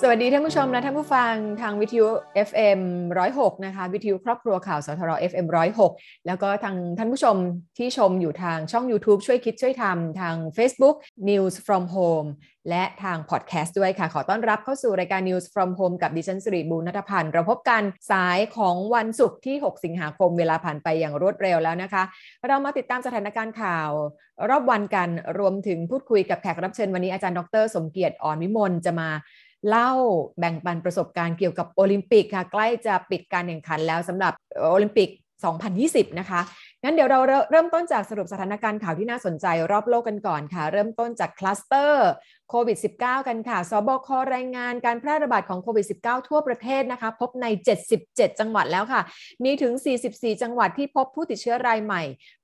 สวัสดีท่านผู้ชมและท่านผู้ฟังทางวิทยุ FM 106นะคะวิทยุครอบครัวข่าวสทร FM 106 แล้วก็ทางท่านผู้ชมที่ชมอยู่ทางช่อง YouTube ช่วยคิดช่วยทำทาง Facebook News from Home และทางพอดแคสต์ด้วยค่ะ ขอต้อนรับเข้าสู่รายการ News from Home กับดิฉันสิริบูรณัฐพันธ์เราพบกันสายของวันศุกร์ที่ 6 สิงหาคมเวลาผ่านไปอย่างรวดเร็วแล้วนะคะ เรามาติดตามสถานการณ์ข่าว รอบวันกันรวมถึงพูดคุยกับแขกรับเชิญวันนี้อาจารย์ดร สมเกียรติอ่อนวิมลจะมา เล่าแบ่งปันประสบการณ์เกี่ยวกับโอลิมปิกค่ะ ใกล้จะปิดการแข่งขันแล้วสำหรับโอลิมปิก 2020 นะคะงั้นเดี๋ยวเราเริ่มต้นจากสรุปสถานการณ์ข่าวที่น่าสนใจรอบโลกกันก่อนค่ะ เริ่มต้นจากคลัสเตอร์โควิด -19 กันค่ะ สบครายงานการแพร่ระบาดของโควิด -19 ทั่วประเทศนะคะ พบใน 77 จังหวัดแล้วค่ะ มีถึง 44 จังหวัดที่พบผู้ติดเชื้อรายใหม่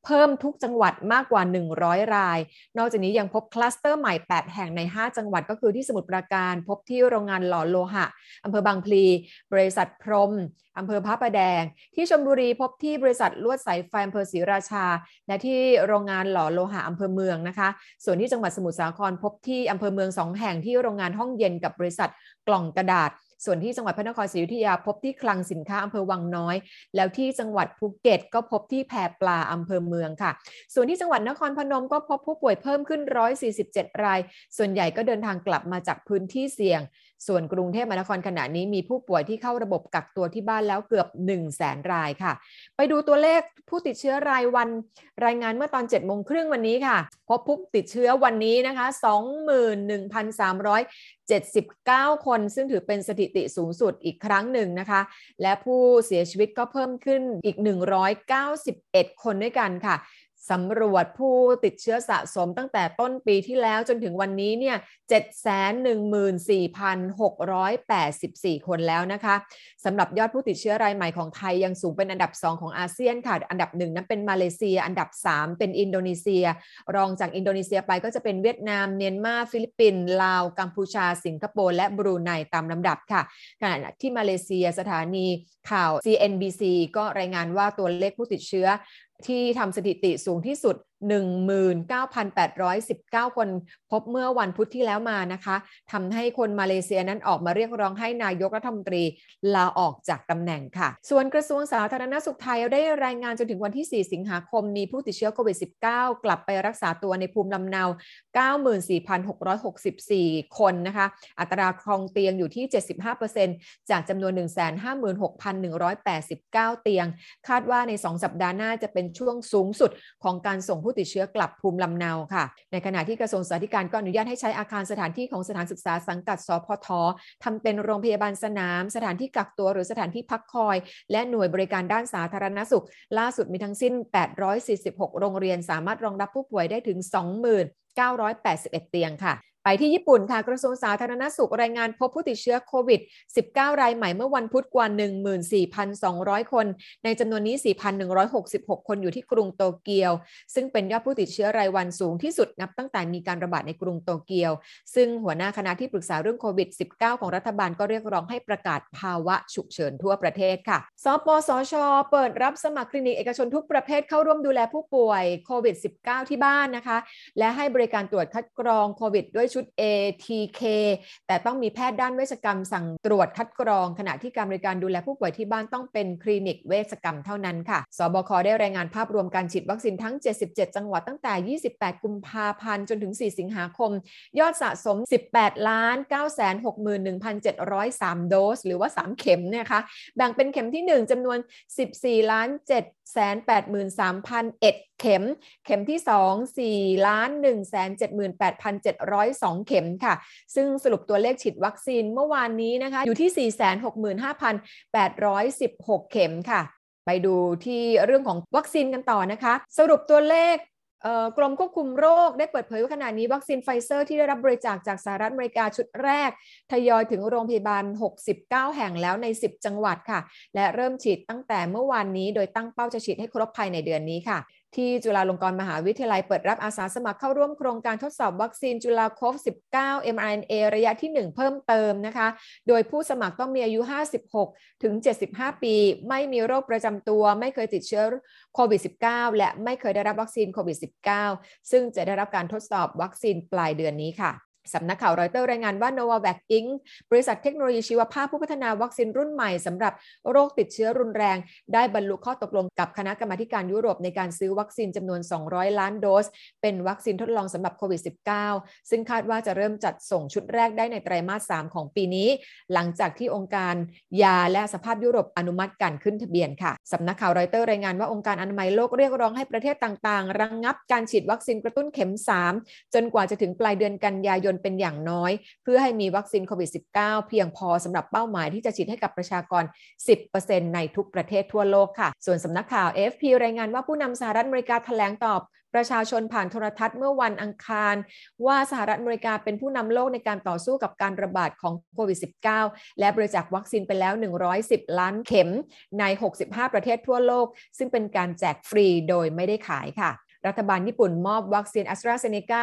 เพิ่มทุกจังหวัดมากกว่า 100 ราย นอกจากนี้ยังพบคลัสเตอร์ใหม่ 8 แห่งใน 5 จังหวัดก็คือที่สมุทรปราการ พบที่โรงงานหล่อโลหะอำเภอบางพลี บริษัทพรมอำเภอพระประแดง ที่ชลบุรีพบที่บริษัทลวดสายไฟอำเภอศรีราชา และที่โรงงานหล่อโลหะอำเภอเมืองนะคะ ส่วนที่จังหวัดสมุทรสาครพบที่อำเภอเมืองสองแห่งที่โรงงานห้องเย็นกับบริษัทกล่องกระดาษ ส่วนที่จังหวัดพระนครศรีอยุธยาพบที่คลังสินค้าอำเภอวังน้อย แล้วที่จังหวัดภูเก็ต ก็พบที่แพปลาอำเภอเมืองค่ะ ส่วนที่จังหวัดนครพนมก็พบผู้ป่วยเพิ่มขึ้น 147 ราย ส่วนใหญ่ก็เดินทางกลับมาจากพื้นที่เสี่ยง ส่วนกรุงเทพมหานครขณะนี้มีผู้ป่วยที่เข้าระบบกักตัวที่บ้านแล้วเกือบ 1 0 0 0 0แสนรายค่ะ ไปดูตัวเลขผู้ติดเชื้อรายวันรายงานเมื่อตอน7โมงครึ่งวันนี้ค่ะ พบผู้ติดเชื้อวันนี้นะคะ 21,379 คน ซึ่งถือเป็นสถิติสูงสุดอีกครั้งหนึ่งนะคะ และผู้เสียชีวิตก็เพิ่มขึ้นอีก 191 คนด้วยกันค่ะ สำรวจผู้ติดเชื้อสะสมตั้งแต่ต้นปีที่แล้วจนถึงวันนี้เนี่ย 714,684 คนแล้วนะคะสำหรับยอดผู้ติดเชื้อรายใหม่ของไทยยังสูงเป็นอันดับ 2 ของอาเซียนค่ะ อันดับหนึ่งนั้นเป็นมาเลเซีย อันดับ 3 เป็นอินโดนีเซีย รองจากอินโดนีเซียไปก็จะเป็นเวียดนาม เมียนมา ฟิลิปปินส์ ลาว กัมพูชา สิงคโปร์ และบรูไนตามลำดับค่ะ ขณะที่มาเลเซียสถานีข่าว CNBC ก็รายงานว่าตัวเลขผู้ติดเชื้อ ที่ทำสถิติสูงที่สุด 19,819 คนพบเมื่อวันพุธที่แล้วมานะคะทำให้คนมาเลเซียนั้นออกมาเรียกร้องให้นายกรัฐมนตรีลาออกจากตำแหน่งค่ะ ส่วนกระทรวงสาธารณสุขไทยได้รายงานจนถึงวันที่ 4 สิงหาคมมีผู้ติดเชื้อโควิด -19 กลับไปรักษาตัวในภูมิลำเนา 94,664 คนนะคะ อัตราครองเตียงอยู่ที่ 75%จากจำนวน 156,189 เตียง คาดว่าใน 2 สัปดาห์หน้าจะเป็นช่วงสูงสุดของการส่งผู้ติดเชื้อกลับภูมิลำเนาค่ะ ในขณะที่กระทรวงสาธารณสุขก็อนุญาตให้ใช้อาคารสถานที่ของสถานศึกษาสังกัดสพททำเป็นโรงพยาบาลสนาม สถานที่กักตัวหรือสถานที่พักคอย และหน่วยบริการด้านสาธารณสุข ล่าสุดมีทั้งสิ้น 846 โรงเรียนสามารถรองรับผู้ป่วยได้ถึง 20,981 เตียงค่ะ ไปที่ญี่ปุ่นค่ะกระทรวงสาธารณสุขรายงานพบผู้ติดเชื้อโควิด 19 รายใหม่เมื่อวันพุธกว่า 14,200 คน ในจำนวนนี้ 4,166 คนอยู่ที่กรุงโตเกียว ซึ่งเป็นยอดผู้ติดเชื้อรายวันสูงที่สุดนับตั้งแต่มีการระบาดในกรุงโตเกียว ซึ่งหัวหน้าคณะที่ปรึกษาเรื่องโควิด 19 ของรัฐบาลก็เรียกร้องให้ประกาศภาวะฉุกเฉินทั่วประเทศค่ะสปสช เปิดรับสมัครคลินิกเอกชนทุกประเภทเข้าร่วมดูแลผู้ป่วยโควิด 19 ที่บ้านนะคะ และให้บริการตรวจคัดกรองโควิดด้วยชุด ATK แต่ต้องมีแพทย์ด้านเวชกรรมสั่งตรวจคัดกรอง ขณะที่การบริการดูแลผู้ป่วยที่บ้านต้องเป็นคลินิกเวชกรรมเท่านั้นค่ะ สบคได้รายงานภาพรวมการฉีดวัคซีนทั้ง 77 จังหวัดตั้งแต่ 28 กุมภาพันธ์จนถึง 4 สิงหาคม ยอดสะสม 18 ล้าน 961,703 โดส หรือว่า 3 เข็มเนี่ยคะ แบ่งเป็นเข็มที่ 1จำนวน 14 ล้าน7 83,001 เข็ม เข็มที่ 2 4ล้าน178,702 เข็มค่ะ ซึ่งสรุปตัวเลขฉีดวัคซีนเมื่อวานนี้นะคะ อยู่ที่ 465,816 เข็มค่ะ ไปดูที่เรื่องของวัคซีนกันต่อนะคะ สรุปตัวเลข กรมควบคุมโรคได้เปิดเผยว่าขณะนี้วัคซีนไฟเซอร์ที่ได้รับบริจาคจากสหรัฐอเมริกาชุดแรก ทยอยถึงโรงพยาบาล 69 แห่งแล้วใน 10 จังหวัดค่ะ และเริ่มฉีดตั้งแต่เมื่อวานนี้ โดยตั้งเป้าจะฉีดให้ครบภายในเดือนนี้ค่ะ ที่จุฬาลงกรณ์มหาวิทยาลัยเปิดรับอาสาสมัครเข้าร่วมโครงการทดสอบวัคซีนจุฬาโคฟ19 mRNA ระยะที่ 1 เพิ่มเติมนะคะ โดยผู้สมัครต้องมีอายุ 56 ถึง 75 ปี ไม่มีโรคประจำตัว ไม่เคยติดเชื้อโควิด -19 และไม่เคยได้รับวัคซีนโควิด -19 ซึ่งจะได้รับการทดสอบวัคซีนปลายเดือนนี้ค่ะ สำนักข่าวรอยเตอร์รายงานว่า Novavax Inc. บริษัทเทคโนโลยีชีวภาพผู้พัฒนาวัคซีนรุ่นใหม่สำหรับโรคติดเชื้อรุนแรง ได้บรรลุข้อตกลงกับคณะกรรมาการยุโรปในการซื้อวัคซีนจำนวน 200 ล้านโดส เป็นวัคซีนทดลองสำหรับโควิด -19 ซึ่งคาดว่าจะเริ่มจัดส่งชุดแรกได้ในไตรมาส 3 ของปีนี้ หลังจากที่องค์การยาและสภาพยุโรปอนุมัติการขึ้นทะเบียนค่ะสำนักข่าวรอยเตอร์รายงานว่าองค์การอนามัยโลกเรียกร้องให้ประเทศต่างๆ ระงงับการฉีดวัคซีนกระตุ้นเข็ม 3 จนกว่าจะถึงปลายเดือนกันยายนเป็นอย่างน้อย เพื่อให้มีวัคซีนโควิด -19 เพียงพอสำหรับเป้าหมายที่จะฉีดให้กับประชากร 10%ในทุกประเทศทั่วโลกค่ะ ส่วนสำนักข่าว AFP รายงานว่าผู้นำสหรัฐอเมริกาแถลงตอบประชาชนผ่านโทรทัศน์เมื่อวันอังคาร ว่าสหรัฐอเมริกาเป็นผู้นำโลกในการต่อสู้กับการระบาดของโควิด -19 และบริจาควัคซีนไปแล้ว 110 ล้านเข็มใน 65 ประเทศทั่วโลก ซึ่งเป็นการแจกฟรีโดยไม่ได้ขายค่ะ รัฐบาลญี่ปุ่นมอบวัคซีนแอสตราเซเนกา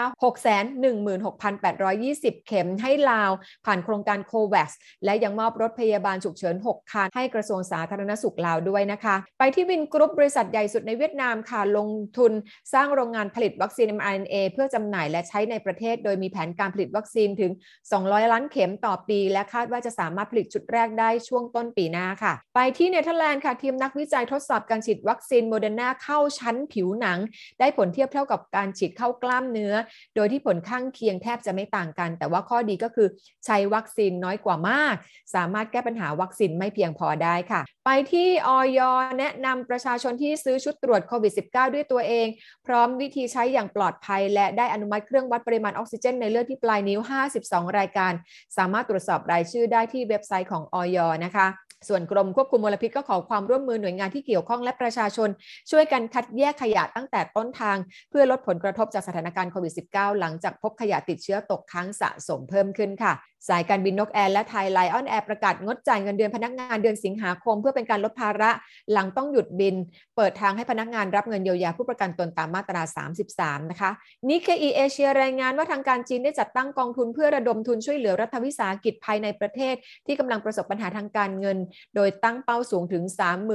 616,820 เข็มให้ลาว ผ่านโครงการ COVAX และยังมอบรถพยาบาลฉุกเฉิน 6 คัน ให้กระทรวงสาธารณสุขลาวด้วยนะคะ ไปที่วินกรุ๊ปบริษัทใหญ่สุดในเวียดนามค่ะ ลงทุนสร้างโรงงานผลิตวัคซีน mRNA เพื่อจำหน่ายและใช้ในประเทศ โดยมีแผนการผลิตวัคซีนถึง 200 ล้านเข็มต่อปี และคาดว่าจะสามารถผลิตชุดแรกได้ช่วงต้นปีหน้าค่ะ ไปที่เนเธอร์แลนด์ค่ะทีมนักวิจัยทดสอบการฉีดวัคซีนโมเดอร์นาเข้าชั้นผิวหนัง ได้ผลเทียบเท่ากับการฉีดเข้ากล้ามเนื้อ โดยที่ผลข้างเคียงแทบจะไม่ต่างกัน แต่ว่าข้อดีก็คือใช้วัคซีนน้อยกว่ามาก สามารถแก้ปัญหาวัคซีนไม่เพียงพอได้ค่ะ ไปที่ออยแนะนำประชาชนที่ซื้อชุดตรวจโควิด -19 ด้วยตัวเอง พร้อมวิธีใช้อย่างปลอดภัย และได้อนุมัติเครื่องวัดปริมาณออกซิเจนในเลือดที่ปลายนิ้ว 52 รายการ สามารถตรวจสอบรายชื่อได้ที่เว็บไซต์ของออยนะคะส่วนกรมควบคุมมลพิษก็ขอความร่วมมือหน่วยงานที่เกี่ยวข้องและประชาชน ช่วยกันคัดแยกขยะตั้งแต่ต้นทาง เพื่อลดผลกระทบจากสถานการณ์โควิด -19 หลังจากพบขยะติดเชื้อตกค้างสะสมเพิ่มขึ้นค่ะ สายการบินนกแอร์และไทยไลออนแอร์ประกาศงดจ่ายเงินเดือนพนักงานเดือนสิงหาคมเพื่อเป็นการลดภาระหลังต้องหยุดบิน เปิดทางให้พนักงานรับเงินเยียวยาผู้ประกันตนตามมาตรา 33 นะคะนิเคอีเอเชียรายงานว่าทางการจีนได้จัดตั้งกองทุนเพื่อระดมทุนช่วยเหลือรัฐวิสาหกิจภายในประเทศ ที่กำลังประสบปัญหาทางการเงิน โดยตั้งเป้าสูงถึง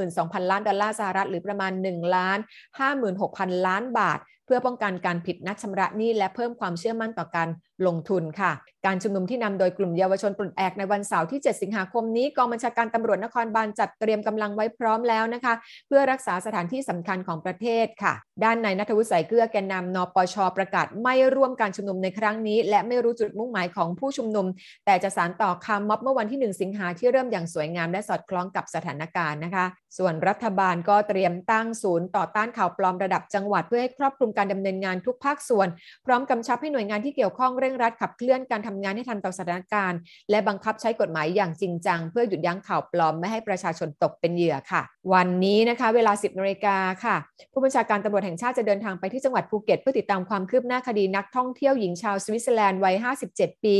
32,000 ล้านดอลลาร์สหรัฐหรือประมาณ1ล้าน56,000 ล้านบาท เพื่อป้องกันการผิดนัดชำระหนี้และเพิ่มความเชื่อมั่นต่อการลงทุนค่ะการชุมนุมที่นำโดยกลุ่มเยาวชนปลดแอกในวันเสาร์ที่ 7 สิงหาคมนี้กองบัญชาการตำรวจนครบาลจัดเตรียมกำลังไว้พร้อมแล้วนะคะ เพื่อรักษาสถานที่สำคัญของประเทศค่ะ ด้านในนัทวุฒิสายเกลือแกนนำนปช ประกาศไม่ร่วมการชุมนุมในครั้งนี้ และไม่รู้จุดมุ่งหมายของผู้ชุมนุม แต่จะสารต่อคำม็อบเมื่อวันที่ 1 สิงหาที่เริ่มอย่างสวยงามและสอดคล้องกับสถานการณ์นะคะ ส่วนรัฐบาลก็เตรียมตั้งศูนย์ต่อต้านข่าวปลอมระดับจังหวัดเพื่อให้ครอบคลุมการดำเนินงานทุกภาคส่วน พร้อมกำชับให้หน่วยงานที่เกี่ยวข้องเร่งรัดขับเคลื่อนการทำงานให้ทันต่อสถานการณ์ และบังคับใช้กฎหมายอย่างจริงจัง เพื่อหยุดยั้งข่าวปลอมไม่ให้ประชาชนตกเป็นเหยื่อค่ะ วันนี้นะคะ เวลา 10นาฬิกาค่ะ ผู้บัญชาการตำรวจแห่งชาติจะเดินทางไปที่จังหวัดภูเก็ต เพื่อติดตามความคืบหน้าคดีนักท่องเที่ยวหญิงชาวสวิตเซอร์แลนด์วัย 57 ปี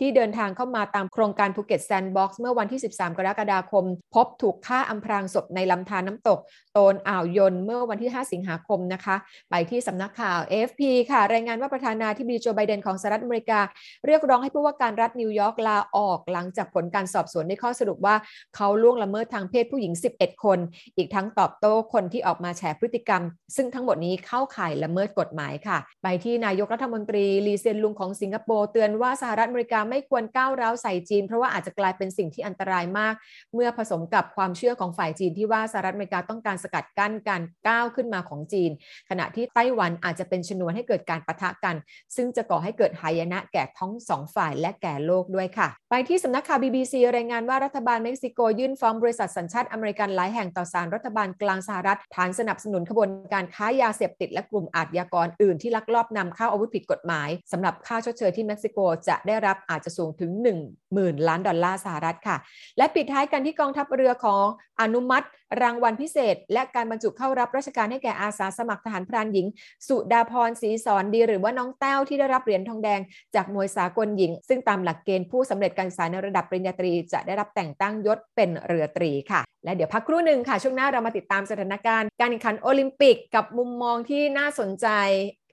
ที่เดินทางเข้ามาตามโครงการภูเก็ตแซนด์บ็อกซ์เมื่อวันที่ 13 กรกฎาคม พบถูกฆ่าอำพรางศพในลำธารน้ำตก โตนอ่าวยนเมื่อวันที่ 5 สิงหาคมนะคะ ไปที่สำนักข่าว AFP ค่ะ รายงานว่าประธานาธิบดีโจไบเดนของสหรัฐอเมริกาเรียกร้อง้องให้ผู้ว่าการรัฐนิวยอร์กลาออกหลังจากผลการสอบสวนได้ข้อสรุปว่าเขาล่วงละเมิดทางเพศผู้หญิง 11 คน อีกทั้งตอบโต้คนที่ออกมาแฉพฤติกรรม ซึ่งทั้งหมดนี้เข้าข่ายละเมิดกฎหมายค่ะ ไปที่นายกรัฐมนตรีลีเซียนลุงของสิงคโปร์เตือนว่าสหรัฐอเมริกาไม่ควรก้าวร้าวใส่จีน เพราะว่าอาจจะกลายเป็นสิ่งที่อันตรายมาก เมื่อผสมกับความเชื่อของฝ่ายจีนที่ว่าสหรัฐอเมริกาต้องการสกัดกั้นการก้าวขึ้นมาของจีน ขณะที่ไต้หวันอาจจะเป็นชนวนให้เกิดการปะทะกัน ซึ่งจะก่อให้เกิดหายนะแก่ทั้งสองฝ่ายและแก่โลกด้วยค่ะ ไปที่สำนักข่าว BBC รายงานว่ารัฐบาลเม็กซิโกยื่นฟ้องบริษัทสัญชาติอเมริกันหลายแห่งต่อศาลรัฐบาลกลางสหรัฐฐานสนับสนุนขบวนการค้ายาเสพติดและกลุ่มอาชญากรอื่นที่ลักลอบนำเข้าอาวุธผิดกฎหมายสำหรับค่าชดเชยที่เม็กซิโกจะได้รับอาจจะสูงถึง 10,000 ล้านดอลลาร์สหรัฐค่ะ และปิดท้ายกันที่กองทัพเรือของอนุมัติรางวัลพิเศษ และการบรรจุเข้ารับราชการให้แก่อาสาสมัครทหารพรานหญิง สุดาพรศรีสอนดี หรือว่าน้องแต้วที่ได้รับเหรียญทองแดง จากมวยสากลหญิง ซึ่งตามหลักเกณฑ์ผู้สำเร็จการศึกษาในระดับปริญญาตรี จะได้รับแต่งตั้งยศเป็นเรือตรีค่ะ และเดี๋ยวพักครู่หนึ่งค่ะ ช่วงหน้าเรามาติดตามสถานการณ์การแข่งขันโอลิมปิก กับมุมมองที่น่าสนใจ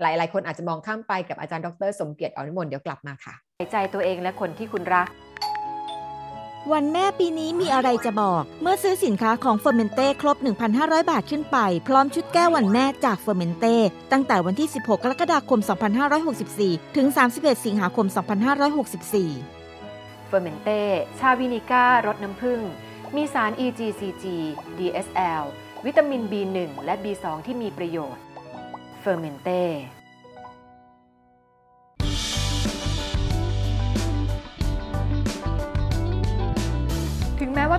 หลาย ๆ คนอาจจะมองข้ามไปกับอาจารย์ดร สมเกียรติอนิมนเดี๋ยวกลับมาค่ะใจตัวเองและคนที่คุณรัก วันแม่ปีนี้มีอะไรจะบอก เมื่อซื้อสินค้าของเฟอร์เมนเต้ครบ 1,500 บาทขึ้นไป พร้อมชุดแก้ววันแม่จากเฟอร์เมนเต้ตั้งแต่วันที่ 16 กรกฎาคม 2564 ถึง 31 สิงหาคม 2564 เฟอร์เมนเต้ชา vinegar รสน้ำผึ้งมีสาร EGCG DSL วิตามิน B1 และ B2 ที่มีประโยชน์เฟอร์เมนเต้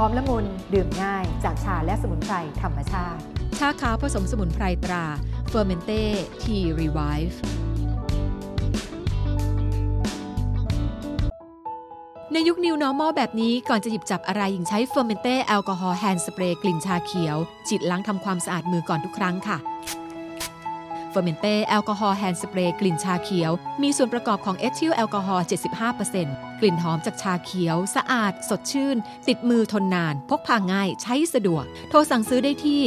หอมละมุนดื่มง่าย จากชาและสมุนไพรธรรมชาติ ชาขาวผสมสมุนไพรตรา Fermente Tea Revive ในยุค New Normal แบบนี้ก่อนจะหยิบจับอะไรหญิงใช้ Fermente แอลกอฮอล์แฮนด์สเปรย์กลิ่นชาเขียวจิตล้างทำความสะอาดมือก่อนทุกครั้งค่ะ Fermente แอลกอฮอล์ hand spray กลิ่นชาเขียว มีส่วนประกอบของเอทิลแอลกอฮอล์75% กลิ่นหอมจากชาเขียว สะอาด สดชื่น ติดมือทนนาน พกพาง่าย ใช้สะดวก โทรสั่งซื้อได้ที่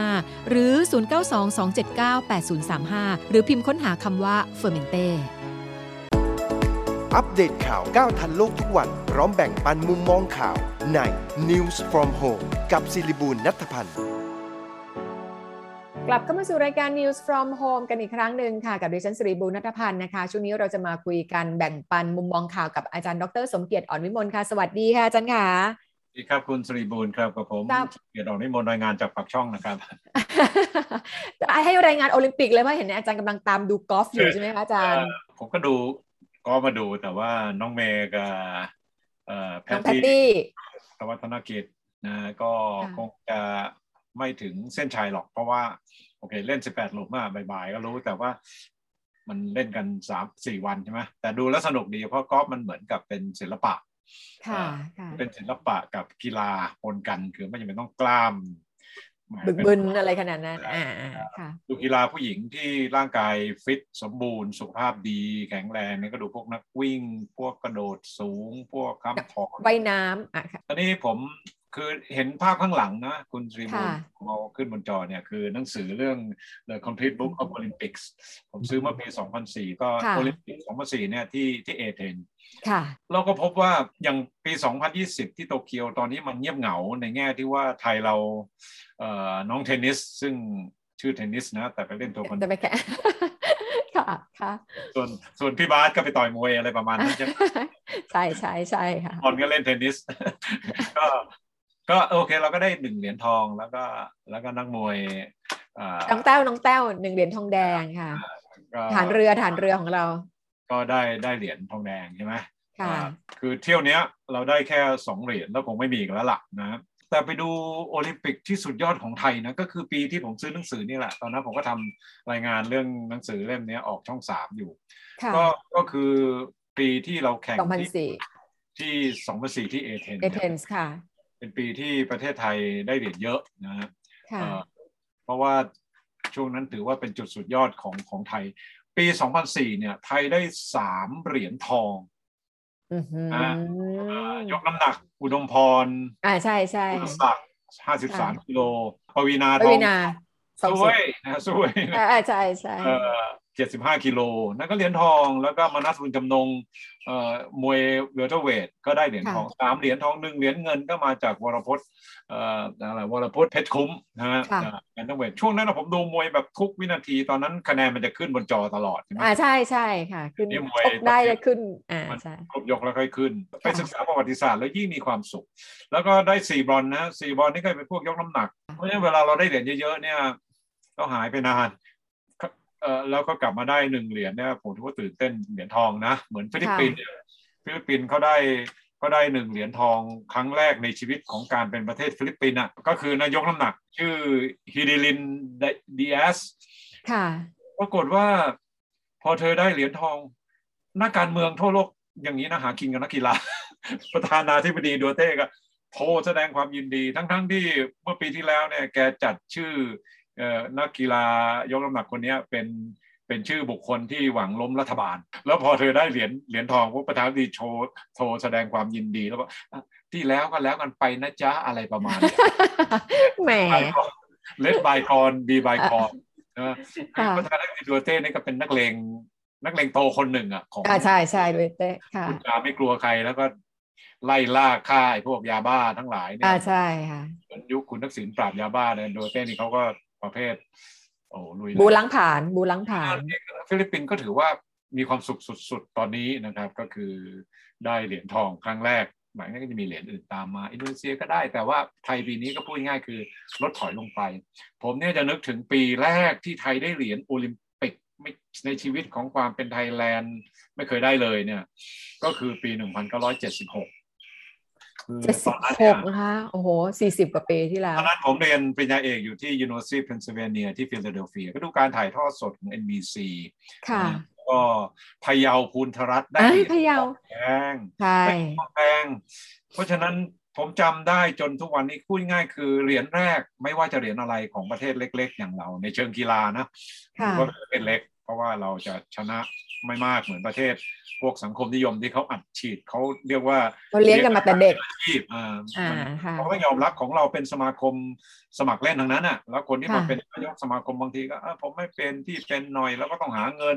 0922787405 หรือ 0922798035 หรือพิมพ์ค้นหาคำว่า Fermente อัปเดตข่าวก้าวทันโลกทุกวัน พร้อมแบ่งปันมุมมองข่าวใน News from Home กับศิริบูลนัทพันธ์ กลับเข้ามาสู่รายการ News from Home กันอีกครั้งหนึ่งค่ะ กับดิฉันสิริบูรณัฐพันธ์นะคะ ช่วงนี้เราจะมาคุยกันแบ่งปันมุมมองข่าวกับอาจารย์ดร สมเกียรติอ่อนวิมลค่ะ สวัสดีค่ะอาจารย์ค่ะสวัสดีครับคุณสรีบูลครับกับผมครับเกียรติออกนิมนต์รายงานจากปากช่องนะครับจะให้รายงานโอลิมปิกเลยว่าเห็นอาจารย์กำลังตามดูกอล์ฟอยู่ใช่ไหมคะอาจารย์เอ่อผมก็ดูก็มาดูแต่ว่าน้องเมย์กับเอ่อแพน้อตงแพตตี้ตี้ธวัฒนกิจนะก็ค่ะคงจะ ไม่ถึงเส้นชัยหรอก เพราะว่า โอเค เล่น 18 หลุมอะบ่ายๆก็รู้แต่ว่ามันเล่นกันสามสี่วันใช่ไหมแต่ดูแล้วสนุกดีเพราะกอล์ฟมันเหมือนกับเป็นศิลปะค่ะค่ะเป็นศิลปะกับกีฬาปนกันคือไม่จำเป็นต้องกล้ามแหมบึกเป็นบึนอะไรขนาดนั้นอ่าอ่าค่ะดูกีฬาผู้หญิงที่ร่างกายฟิตสมบูรณ์ สุขภาพดีแข็งแรงเนี่ยก็ดูพวกนักวิ่ง พวกกระโดดสูง พวกค้ำถอนว่ายน้ำอะค่ะตอนนี้ผม คือเห็นภาพข้างหลังนะ คุณสรีบุญค่ะเอาขึ้นบนจอเนี่ย คือหนังสือเรื่อง The Complete Book of Olympics ผมซื้อเมื่อปี 2004 ก็ค่ะโอลิมปิก2004 เนี่ยที่ที่เอเธนค่ะเราก็พบว่าอย่างปี 2020 ที่โตเกียวตอนนี้มันเงียบเหงาในแง่ที่ว่าไทยเราเอ่อน้องเทนนิส ซึ่งชื่อเทนนิสนะ แต่ไปเล่นตัวคนจะไปแข่งค่ะค่ะส่วนส่วนพี่บาสก็ไปต่อยมวยอะไรประมาณนั้นใช่ไหมใช่ใช่ใช่ค่ะบอลก็เล่นเทนนิส ก็ ก็โอเคเราก็ได้หนึ่งเหรียญทองแล้วก็แล้วก็นักมวยอ่าน้องแต้วน้องแต้วหนึ่งเหรียญทองแดงค่ะก็ฐานเรือฐานเรือของเรา ก็ได้ได้เหรียญทองแดงใช่ไหมค่ะอ่าคือเที่ยวเนี้ยเราได้แค่สองเหรียญแล้วคงไม่มีอีกแล้วล่ะนะแต่ไปดูโอลิมปิกที่สุดยอดของไทยนะก็คือปีที่ผมซื้อหนังสือนี่แหละ ตอนนั้นผมก็ทำรายงานเรื่องหนังสือเล่มเนี้ยออกช่องสามอยู่ค่ะก็ก็คือปีที่เราแข่งสองพันที่สี่ที่สองพันสี่ที่เอเธนเอเธนส์ค่ะ เป็นปีที่ประเทศไทยได้เหรียญเยอะนะฮะค่ะเอ่อเพราะว่าช่วงนั้นถือว่าเป็นจุดสุดยอดของของไทย ปี 2004 เนี่ย ไทยได้สามเหรียญทองอือหืออ่ายกน้ำหนัก อุดมพรอ่าใช่ใช่พุทธศักดิ์53กิโลปวีนาปทอวีงนาสองสสิวบยนะสวยนะอ่าใช่ใช่เอ่อ 75กิโลนั่นก็เหรียญทอง แล้วก็มานัสบุญจำนงเอ่อมวยเวลเทอร์เวทก็ได้เหรียญทองสามเหรียญทองหนึ่งเหรียญเงินก็มาจากวรพจน์เอ่ออะไรวรพจน์เพชรคุ้มนะฮะค่ะเหรียญทองเวทช่วงนั้นนะผมดูมวยแบบทุกวินาทีตอนนั้นคะแนนมันจะขึ้นบนจอตลอดใช่ไหมอ่าใช่ใช่ค่ะ ขึ้นนี่มวยชกได้จะขึ้นอ่ามันใช่ครบยกแล้วค่อยขึ้น ไปค่ะศึกษาประวัติศาสตร์แล้วยิ่งมีความสุข แล้วก็ได้สี่บอลนะสี่บอลนี่ก็เป็นพวกยกน้ำหนักเพราะฉะนั้นเวลาเราได้เหรียญเยอะๆเนี่ยก็หายไปนาน เออแล้วก็กลับมาได้หนึ่งเหรียญเนี่ยผมถือว่าตื่นเต้นเหรียญทองนะ เหมือนฟิลิปปินส์เนี่ยฟิลิปปินส์เขาได้เขาได้หนึ่งเหรียญทองครั้งแรกในชีวิตของการเป็นประเทศฟิลิปปินส์อะก็คือนักยกน้ำหนัก ชื่อฮิดิลินดิแอซค่ะปรากฏว่าพอเธอได้เหรียญทองนักการเมืองทั่วโลกอย่างนี้นะหากินกับนักกีฬา ประธานาธิบดีดัวเต้ก็โทรแสดงความยินดี ทั้งๆ ที่เมื่อปีที่แล้วเนี่ยแกจัดชื่อเอ่อ นักกีฬายกน้ำหนักคนเนี้ยเป็นเป็นชื่อบุคคลที่หวังล้มรัฐบาล แล้วพอเธอได้เหรียญเหรียญทองพวกประธานาธิบดีโชว์โทรแสดงความยินดีแล้วบอกอะที่แล้วก็แล้วกันไปนะจ๊ะอะไรประมาณเนี้ยแหม let bygone be bygone นะคะประธานาธิบดีดัวเต้นี่ก็เป็นนักเลงนักเลงโตคนหนึ่งอะของอ่าใช่ใช่ด้วยเต้ค่ะพูดจาไม่กลัวใครแล้วก็ไล่ล่าฆ่าไอ้พวกยาบ้าทั้งหลายเนี่อ่ายใช่ค่ะเหมือนยุคคุณทักษิณปราบยาบ้าเนี่ยดัวเต้นี่เขาก็ ประเภทโอ้ลุยเลยบู๊ล้างผลาญบู๊ล้างผลาน ฟิลิปปินส์ก็ถือว่ามีความสุขสุดๆ ตอนนี้นะครับ ก็คือได้เหรียญทองครั้งแรก หลังจากนั้นก็จะมีเหรียญอื่นตามมา อินโดนีเซียก็ได้ แต่ว่าไทยปีนี้ก็พูดง่ายๆคือลดถอยลงไป ผมเนี่ยจะนึกถึงปีแรกที่ไทยได้เหรียญโอลิมปิกไม่ในชีวิตของความเป็นไทยแลนด์ไม่เคยได้เลยเนี่ย ก็คือปี 1976คือ เจ็ดตสิอบนนั้นหเนี่ยกนะคะ โอ้โหสี่สิบกว่าปีที่แล้ตวอนนั้นผมเรียนปริญญาเอกอยู่ที่ University of Pennsylvania ที่ฟิลาเดลเฟีย ก็ดูการถ่ายทอดสดของ NBC ค่ะ ก็พะเยาภูนทรัตน์ได้เอ้ยหรีญพะเยาแพงใช่แพงเพราะฉะนั้นผมจำได้จนทุกวันนี้พูดง่ายคือเหรียญแรกไม่ว่าจะเหรียญอะไรของประเทศเล็ก ๆ อย่างเรา ในเชิงกีฬานะค่ะก็เป็นเล็ก เพราะว่าเราจะชนะไม่มากเหมือนประเทศ พวกสังคมนิยมที่เขาอัดฉีดเขาเรียกว่าเราเลี้ยงกันมาแต่เด็กอาชีพอ่าอ่ามันค่ะเขาต้องยอมรับของเราเป็นสมาคมสมัครเล่นทั้งนั้นอะ แล้วคนที่มาค่ะเป็นนายกสมาคมบางทีก็เอ้าผมไม่เป็นที่เป็นหน่อยแล้วก็ต้องหาเงิน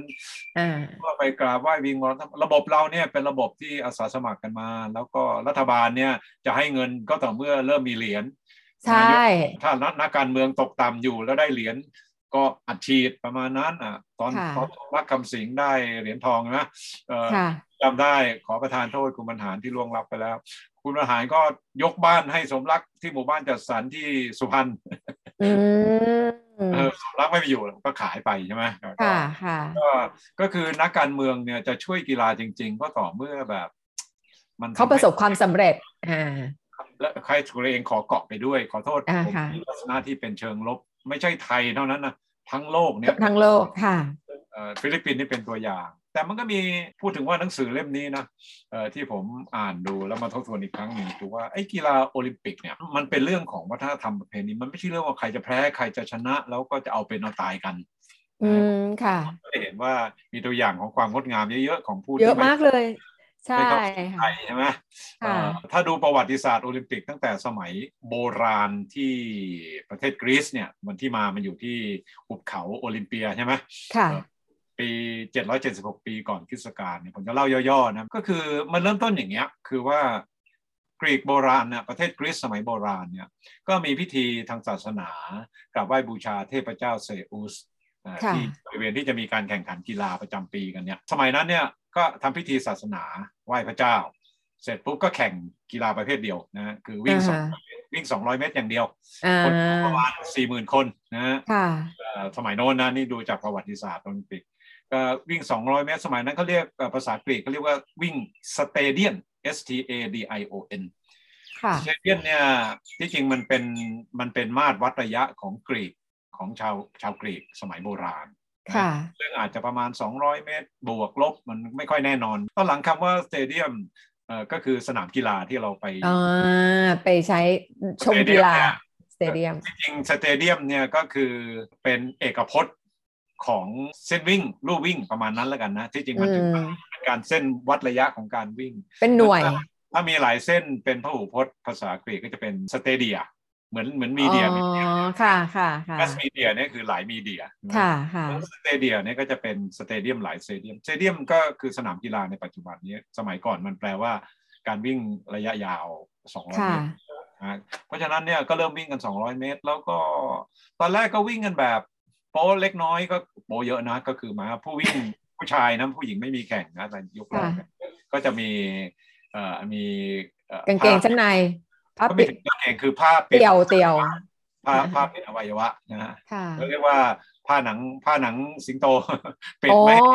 อ่าก็ไปกราบไหว้วิงวอนระบบเราเนี่ยเป็นระบบที่อาสาสมัครกันมา แล้วก็รัฐบาลเนี่ยจะให้เงินก็ต่อเมื่อเริ่มมีเหรียญใช่ ถ้านักนักการเมืองตกต่ำอยู่แล้วได้เหรียญ ก็อัดฉีดประมาณนั้นอะตอนค่ะตอนรักคำสิงห์ได้เหรียญทองนะเอ่อค่ะจำได้ขอประทานโทษคุณบรรหารที่ล่วงลับไปแล้ว คุณบรรหารก็ยกบ้านให้สมรักที่หมู่บ้านจัดสรรที่สุพรรณอืมเออสมรักไม่ไปอยู่ก็ขายไปใช่ไหมก็ค่ะค่ะก็ก็คือนักการเมืองเนี่ยจะช่วยกีฬาจริง ๆ ก็ต่อเมื่อแบบ มันเขาประสบความสำเร็จอ่าและใครตัวเองขอเกาะไปด้วย ขอโทษอ่าผมค่ะมีลักษณะที่เป็นเชิงลบ ไม่ใช่ไทยเท่านั้นนะทั้งโลกเนี่ยทั้งโลกค่ะเอ่อฟิลิปปินส์นี่เป็นตัวอย่าง แต่มันก็มีพูดถึงว่าหนังสือเล่มนี้นะเอ่อที่ผมอ่านดูแล้วมาทบทวนอีกครั้งหนึ่งคือว่าไอ้กีฬาโอลิมปิกเนี่ยมันเป็นเรื่องของวัฒนธรรมประเพณีมันไม่ใช่เรื่องว่าใครจะแพ้ใครจะชนะ แล้วก็จะเอาเป็นเอาตายกัน อืมค่ะก็จะเห็นว่ามีตัวอย่างของความงดงามเยอะๆของผู้เยที่อะไม่มากเลย ใช่ไม่เข้าไทค่ะยใช่ไหมค่ะเอ่อถ้าดูประวัติศาสตร์โอลิมปิกตั้งแต่สมัยโบราณที่ประเทศกรีซเนี่ยมันที่มามันอยู่ที่หุบเขาโอลิมเปียใช่ไหมค่ะปี 776 ปีก่อนคริสตกาลเนี่ยผมจะเล่าย่อๆนะก็คือมันเริ่มต้นอย่างเงี้ยคือว่ากรีกโบราณเนี่ยประเทศกรีซสมัยโบราณเนี่ยก็มีพิธีทางศาสนากราบไหว้บูชาเทพเจ้าเซอุสนะค่ะที่บริเวณที่จะมีการแข่งขันกีฬาประจำปีกันเนี่ยสมัยนั้นเนี่ย ก็ทำพิธีศาสนาไหว้พระเจ้า เสร็จปุ๊บก็แข่งกีฬาประเภทเดียวนะคือวิ่งสองอ่าฮะวิ่ง200เมตรอย่างเดียวอ่าคนประมาณ40,000คนนะฮะค่ะเอ่อสมัยโน้นนะนี่ดูจากประวัติศาสตร์โอลิมปิกก็วิ่ง 200 เมตร สมัยนั้นเขาเรียกเอ่อภาษากรีกเขาเรียกว่าวิ่ง stadion S T A D I O N ค่ะ stadion เนี่ยที่จริงมันเป็นมันเป็นมาตรวัดระยะของกรีกของชาวชาวกรีกสมัยโบราณ ค่ะซึ่งอาจจะประมาณ 200 เมตร บวกลบมันไม่ค่อยแน่นอนตอนหลังคำว่า stadium เอ่อก็คือสนามกีฬาที่เราไปอ่าไปใช้ชมกีฬา stadium จริงๆ stadium เนี่ยก็คือเป็นเอกพจน์ของเส้นวิ่งลู่วิ่งประมาณนั้นแล้วกันนะ ที่จริงมันถึงอืมเป็นการเส้นวัดระยะของการวิ่ง เป็นหน่วย ถ้ามีหลายเส้นเป็นพหูพจน์ภาษากรีกก็จะเป็น stadia เหมือนเหมือน media อ๋อค่ะค่ะค่ะ mass media เนี่ยคือหลาย media ค่ะค่ะ stadia เนี่ยก็จะเป็น stadium หลาย stadium stadium ก็คือสนามกีฬาในปัจจุบันนี้ สมัยก่อนมันแปลว่า การวิ่งระยะยาว200ค่ะเมตรนะเพราะฉะนั้นเนี่ยก็เริ่มวิ่งกัน 200 เมตร แล้วก็ตอนแรกก็วิ่งกันแบบโป๊เล็กน้อยก็โป๊เยอะนะก็คือหมายว่าผู้วิ่งผู้ชายนะผู้หญิงไม่มีแข่งนะแต่ยกเราเนี่ยก็จะมีเอ่อมีอ่อกางเกงชั้นใน ผ้าก็ปิไม่ดถึงกางเกงคือผ้าปิดเตียวเตียวผ้าผ้าปิดอวัยวะนะฮะค่ะเราเรียกว่าผ้าหนังผ้าหนังสิงโตปิดโอ้ไม่ให้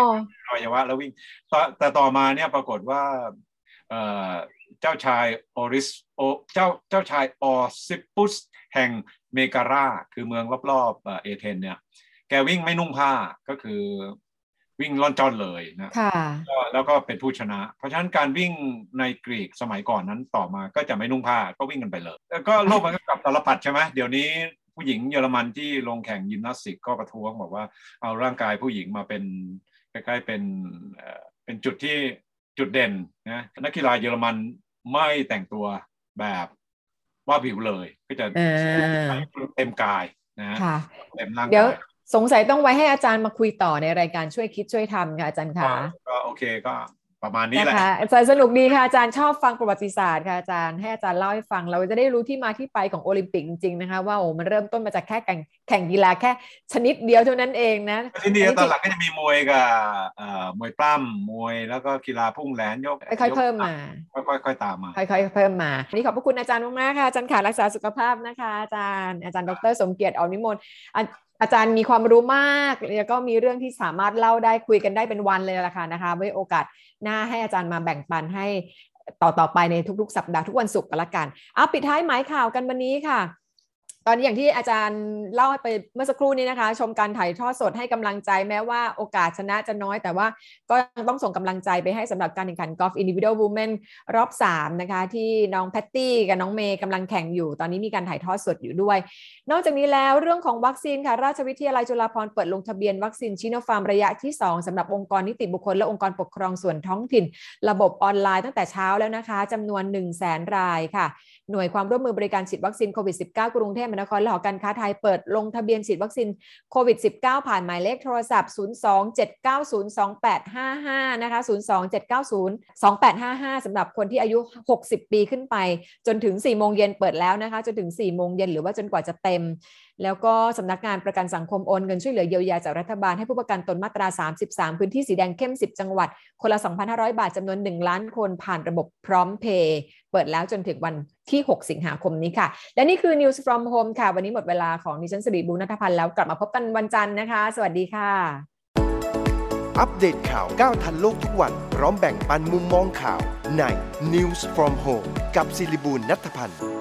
อวัยวะแล้ววิ่งต่อแต่ต่อมาเนี่ยปรากฏว่าเอ่อเจ้าชายโอริสโอเจ้าเจ้าชายออซิปุสแห่งเมการาคือเมืองรอบๆเอ่อเอเธนเนี่ยแกวิ่งไม่นุ่งผ้าก็คือ วิ่งล่อนจอนเลยนะค่ะก็แล้วก็เป็นผู้ชนะ เพราะฉะนั้นการวิ่งในกรีกสมัยก่อนนั้นต่อมาก็จะไม่นุ่งผ้าก็วิ่งกันไปเลย แล้วก็โลกมันก็กลับตลปัดใช่ไหมเดี๋ยวนี้ผู้หญิงเยอรมันที่ลงแข่งยิมนาสติกก็ประท้วงบอกว่าเอาร่างกายผู้หญิงมาเป็นคล้ายๆเป็นเอ่อเป็นจุดที่จุดเด่นนะนักกีฬาเยอรมันไม่แต่งตัวแบบว่าผิวเลย ก็จะเออเต็มกายนะฮะค่ะเต็มร่างเดี๋ยวกาย สงสัยต้องไว้ให้อาจารย์มาคุยต่อในรายการช่วยคิดช่วยทำค่ะอาจารย์ก็ค่ะก็โอเคก็ประมาณนี้แหละนะคะอาจารย์สนุกดีค่ะอาจารย์ชอบฟังประวัติศาสตร์ค่ะอาจารย์ให้อาจารย์เล่าให้ฟังเราจะได้รู้ที่มาที่ไปของโอลิมปิกจริงๆนะคะว่าโอ้มันเริ่มต้นมาจากแค่แข่งแข่งกีฬาแค่ ชนิดเดียวเท่านั้นเองนะที่นี่ตอนหลังก็จะมีมวยกับเอ่อมวยปล้ำมวยแล้วก็กีฬาพุ่งแหลนยกค่อยๆเพิ่มมาค่อยๆค่อยๆตามมาค่อยๆเพิ่มมาวันนี้ขอบพระคุณอาจารย์มากๆค่ะอาจารย์ขารักษาสุขภาพนะคะอาจารย์อาจารย์ดร สมเกียรติออนิมนต์ อาจารย์มีความรู้มากแล้วก็มีเรื่องที่สามารถเล่าได้คุยกันได้เป็นวันเลยละค่ะนะคะไว้โอกาสหน้าให้อาจารย์มาแบ่งปันให้ต่อต่อไปในทุกๆ สัปดาห์ทุกวันศุกร์กันละกัน เอาปิดท้ายหมายข่าวกันวันนี้ค่ะ ตอนนี้อย่างที่อาจารย์เล่าไปเมื่อสักครู่นี้นะคะ ชมการถ่ายทอดสดให้กำลังใจแม้ว่าโอกาสชนะจะน้อย แต่ว่าก็ยังต้องส่งกำลังใจไปให้สำหรับการแข่งขันกอล์ฟอินดิวิ u ด l วูแมนรอบ 3 นะคะ ที่น้องแพตตี้กับน้องเมย์กำลังแข่งอยู่ ตอนนี้มีการถ่ายทอดสดอยู่ด้วย นอกจากนี้แล้วเรื่องของวัคซีนค่ะ ราชวิทยาลัยจุฬาภรณ์เปิดลงทะเบียนวัคซีนซิโนฟาร์มระยะที่ 2สำหรับองค์กรนิติบุคคลและองค์กรปกครองส่วนท้องถิ่น ระบบออนไลน์ตั้งแต่เช้าแล้วนะคะจำนวน 1 0 0 0 0แสนรายค่ะ หน่วยความร่วมมือบริการฉีดวัคซีนโควิด -19 กรุงเทพมหานครและหอการค้าไทยเปิดลงทะเบียนฉีดวัคซีนโควิด -19 ผ่านหมายเลขโทรศัพท์ 027902855 นะคะ 027902855 สำหรับคนที่อายุ 60 ปีขึ้นไป จนถึง 4 โมงเย็นเปิดแล้วนะคะ จนถึง 4 โมงเย็นหรือว่าจนกว่าจะเต็ม แล้วก็สำนักงานประกันสังคมโอนเงินช่วยเหลือเยียวยาจากรัฐบาลให้ผู้ประกันตนมาตรา 33 พื้นที่สีแดงเข้ม 10 จังหวัด คนละ 2,500 บาทจำนวน 1 ล้านคนผ่านระบบพร้อมเพย์เปิดแล้วจนถึงวันที่ 6 สิงหาคมนี้ค่ะ และนี่คือ News from Home ค่ะ วันนี้หมดเวลาของดิฉันสิริบูรณัฐพันธ์แล้วกลับมาพบกันวันจันทร์นะคะ สวัสดีค่ะ อัปเดตข่าวก้าวทันโลกทุกวันพร้อมแบ่งปันมุมมองข่าวใน News from Home กับศิริบูลนัทพันธ์